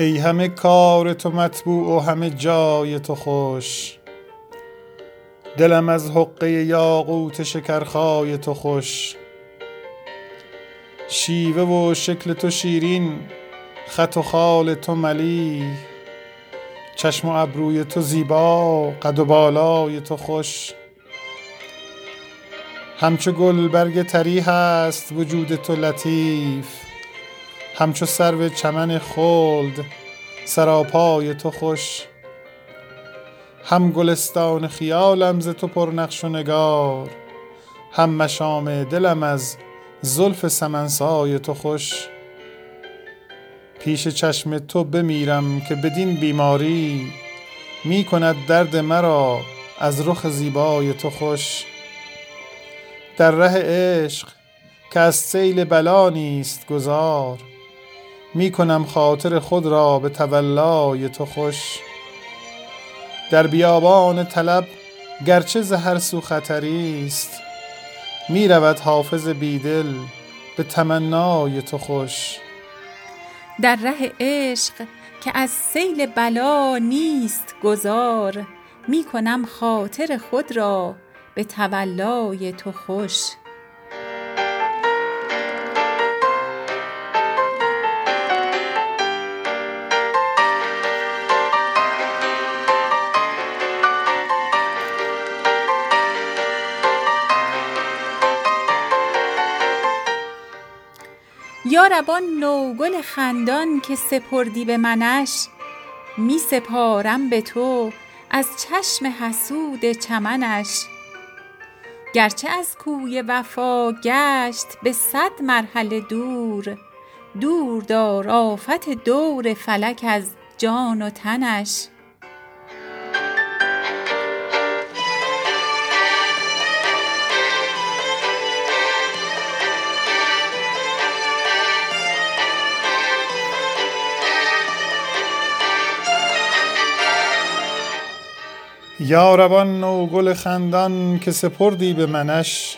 ای همه کار تو مطبوع و همه جای تو خوش. دلم از حقه یاقوت شکرخای تو خوش. شیوه و شکل تو شیرین خط و خال تو ملی. چشم و ابروی تو زیبا قد و بالای تو خوش. همچو گل برگ تری هست وجود تو لطیف. همچو سرو چمن خلد سراپای تو خوش. هم گلستان خیالم ز تو پرنقش و نگار هم مشام دلم از زلف سمنسای تو خوش. پیش چشم تو بمیرم که بدین بیماری می کند درد مرا از رخ زیبای تو خوش. در ره عشق که از سیل بلا نیست گذار می کنم خاطر خود را به تولای تو خوش. در بیابان طلب گرچه ز هر سو خطری است می رود حافظ بیدل به تمنای تو خوش. در ره عشق که از سیل بلا نیست گذار می کنم خاطر خود را به تولای تو خوش. یا رب آن نوگل خندان که سپردی به منش می سپارم به تو از چشم حسود چمنش. گرچه از کوی وفا گشت به صد مرحله دور دور دار آفت دور فلک از جان و تنش. یا رب آن نوگل خندان که سپردی به منش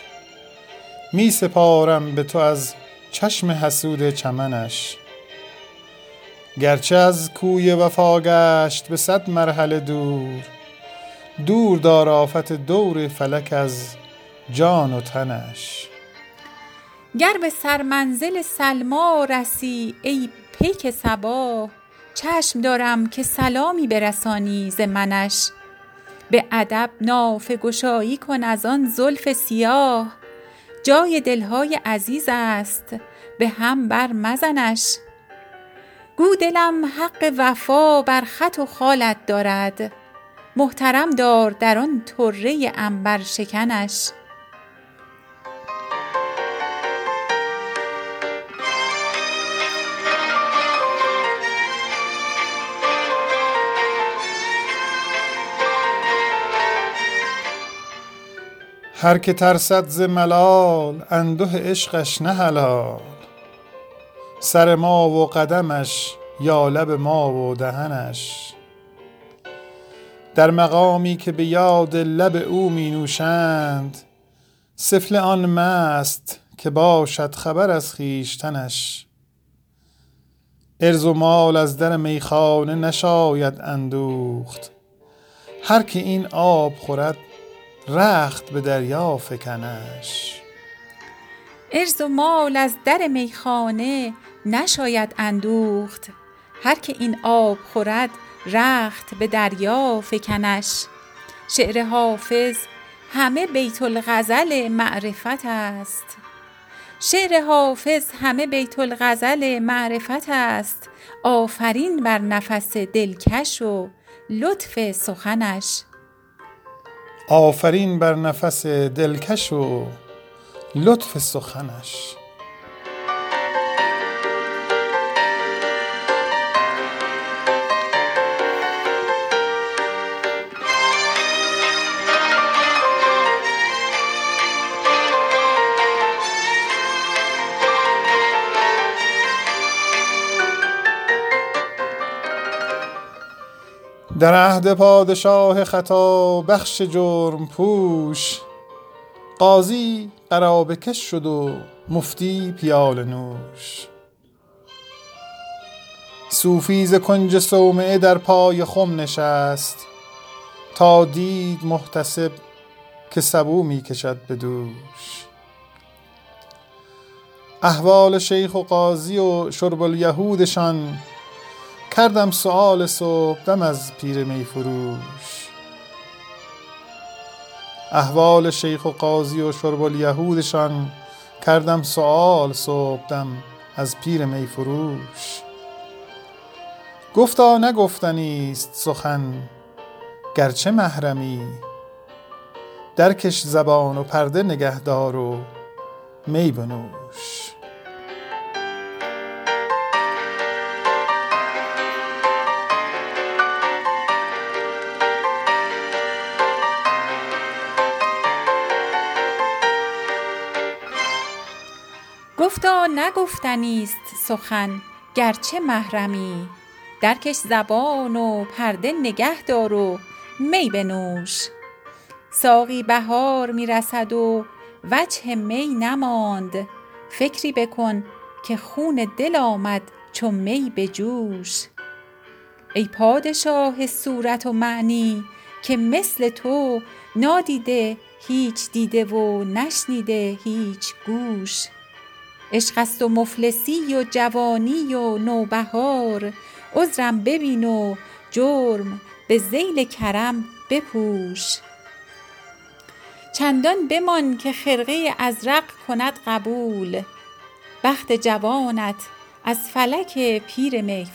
می سپارم به تو از چشم حسود چمنش. گرچه از کوی وفا گشت به صد مرحله دور دور دار آفت دور فلک از جان و تنش. گر به سرمنزل سلمی رسی ای پیک صباح چشم دارم که سلامی برسانی ز منش. به ادب نافه گشایی کن از آن زلف سیاه. جای دلهای عزیز است به هم بر مزنش. گو دلم حق وفا بر خط و خالت دارد محترم دار در آن طره عنبرشکنش هر که ترسد ز ملال انده عشقش نه حلال. سر ما و قدمش یا لب ما و دهنش. در مقامی که به یاد لب او می نوشند سفله آن مست که باشد خبر از خویشتنش. عرض و مال از در میخانه نشاید اندوخت. هر که این آب خورد رخت به دریا فکنش. عرض و مال از در میخانه نشاید اندوخت. هر که این آب خورد رخت به دریا فکنش. شعر حافظ همه بیت الغزل معرفت است. شعر حافظ همه بیت الغزل معرفت است. آفرین بر نفس دلکش و لطف سخنش. آفرین بر نفس دلکش و لطف سخنش. در عهد پادشاه خطابخش جرم پوش. قاضی قرابه کش شد و مفتی پیاله نوش. صوفی ز کنج صومعه در پای خم نشست. تا دید محتسب که سبو می کشد به دوش. احوال شیخ و قاضی و شرب الیهودشان کردم سؤال صبحدم از پیر می فروش. احوال شیخ و قاضی و شرب الیهودشان کردم سؤال صبحدم از پیر می فروش. گفتا نگفتنیست سخن گرچه محرمی. درکش زبان و پرده نگهدار و می بنوش. گفتا نگفتنیست سخن گرچه محرمی. درکش زبان و پرده نگه دار و می بنوش. ساقی بهار می رسد و وجه می نماند. فکری بکن که خون دل آمد چو می به جوش ای پادشاه صورت و معنی که مثل تو نادیده هیچ دیده و نشنیده هیچ گوش. عشق است و مفلسی و جوانی و نوبهار. عذرم ببین و جرم به ذیل کرم بپوش. چندان بمان که خرقه ازرق کند قبول. بخت جوانت از فلک پیر می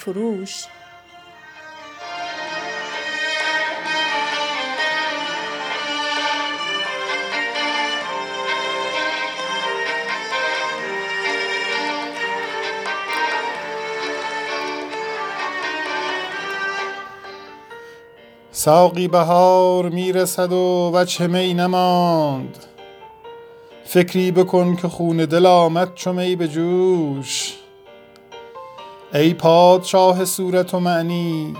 ساقی بهار می رسد و وجه می نماند. فکری بکن که خون دل آمد چو به جوش. ای پادشاه صورت و معنی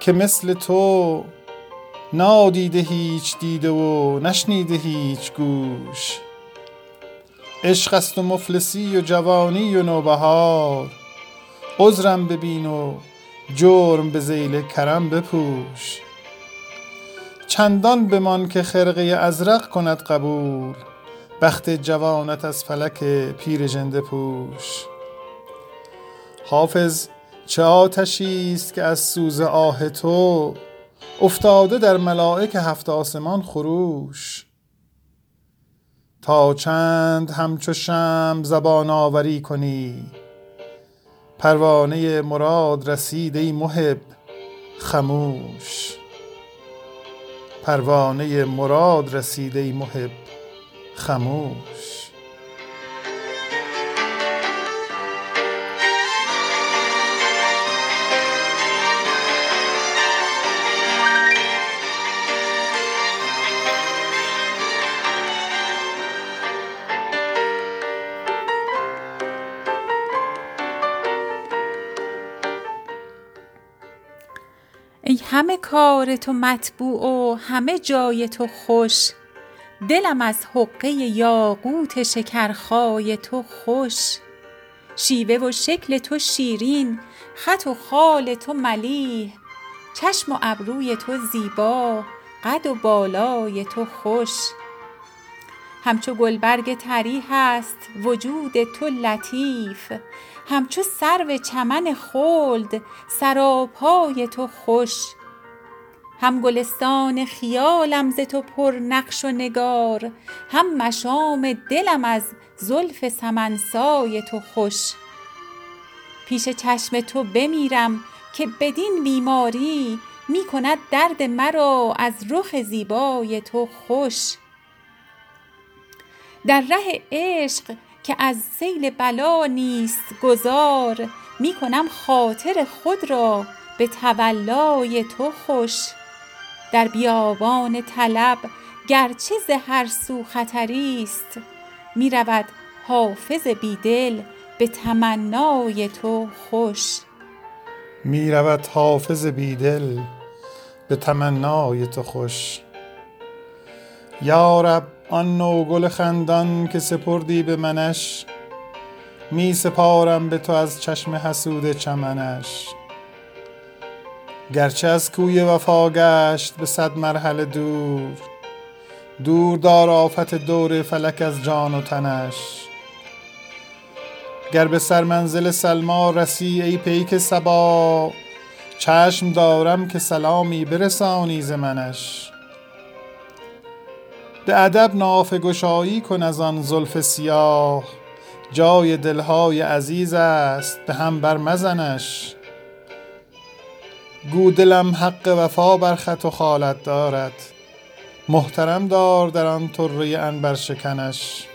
که مثل تو نادیده هیچ دیده و نشنیده هیچ گوش. عشق است و مفلسی و جوانی و نوبهار. عذرم ببین و جرم به ذیل کرم بپوش. چندان بمان که خرقه ازرق کند قبول بخت جوانت از فلک پیر ژنده پوش. حافظ چه آتشی است که از سوز آه تو افتاده در ملائک هفت آسمان خروش؟ تا چند همچو شمع زبان آوری کنی؟ پروانه مراد رسید ای محب خموش. پروانه مراد رسید ای محب خموش. ای همه کار تو مطبوع و همه جای تو خوش. دلم از حقه یاقوت شکرخای تو خوش. شیوه و شکل تو شیرین خط و خال تو ملیح. چشم و ابروی تو زیبا قد و بالای تو خوش. همچو گلبرگ طری است وجود تو لطیف. همچو سرو چمن خلد سراپای تو خوش. هم گلستان خیالم ز تو پرنقش و نگار هم مشام دلم از زلف سمن سای تو خوش. پیش چشم تو بمیرم که بدین بیماری می کند درد مرا از رخ زیبای تو خوش. در ره عشق که از سیل بلا نیست گذار می کنم خاطر خود را به تولای تو خوش. در بیابان طلب گرچه ز هر سو خطری است می رود حافظ بی دل به تمنای تو خوش. می رود حافظ بیدل به تمنای تو خوش. یا رب آن نوگل خندان که سپردی به منش می سپارم به تو از چشم حسود چمنش. گرچه از کوی وفا گشت به صد مرحله دور دور دار آفت دور فلک از جان و تنش. گر به سر منزل سلما رسی ای پیک سبا چشم دارم که سلامی برسانی ز منش. به ادب نافه گشایی کن از آن زلف سیاه. جای دلهای عزیز است به هم بر مزنش گو دلم حق وفا بر خط و خالت دارد محترم دار در آن طره عنبر شکنش.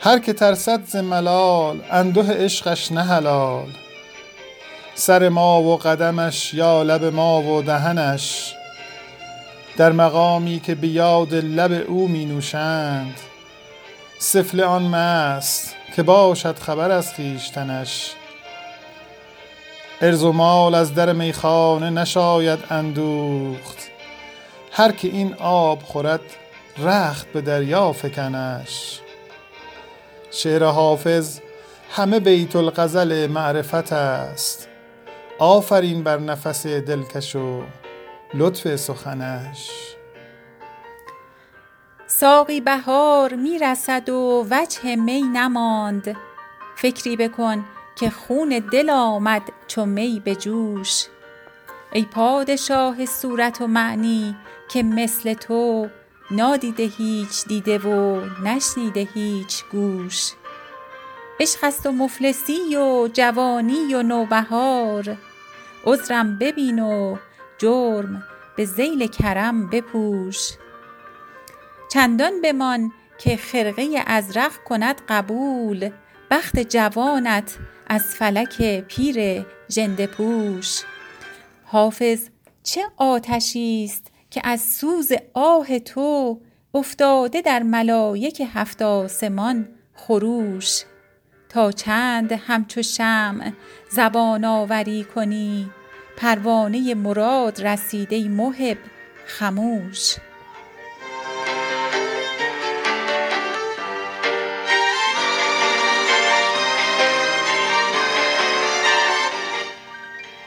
هر که ترسد ز ملال انده عشقش نه حلال. سر ما و قدمش یا لب ما و دهنش. در مقامی که به یاد لب او می نوشند. سفل آن مست که باشد خبر از خویشتنش. ارز و مال از در میخانه نشاید اندوخت. هر که این آب خورد رخت به دریا فکنش. شعر حافظ همه بیت الغزل معرفت است. آفرین بر نفس دلکش و لطف سخنش. ساقی بهار می رسد و وجه می نماند. فکری بکن که خون دل آمد چو می به جوش. ای پادشاه صورت و معنی که مثل تو نادیده هیچ دیده و نشنیده هیچ گوش. عشق است و مفلسی و جوانی و نوبهار. عذرم ببین و جرم به ذیل کرم بپوش. چندان بمان که خرقه ازرق کند قبول بخت جوانت از فلک پیر ژنده پوش. حافظ چه آتشی است که از سوز آه تو افتاده در ملایک هفت آسمان خروش؟ تا چند همچو شمع زبان آوری کنی پروانه مراد رسیده محب خموش.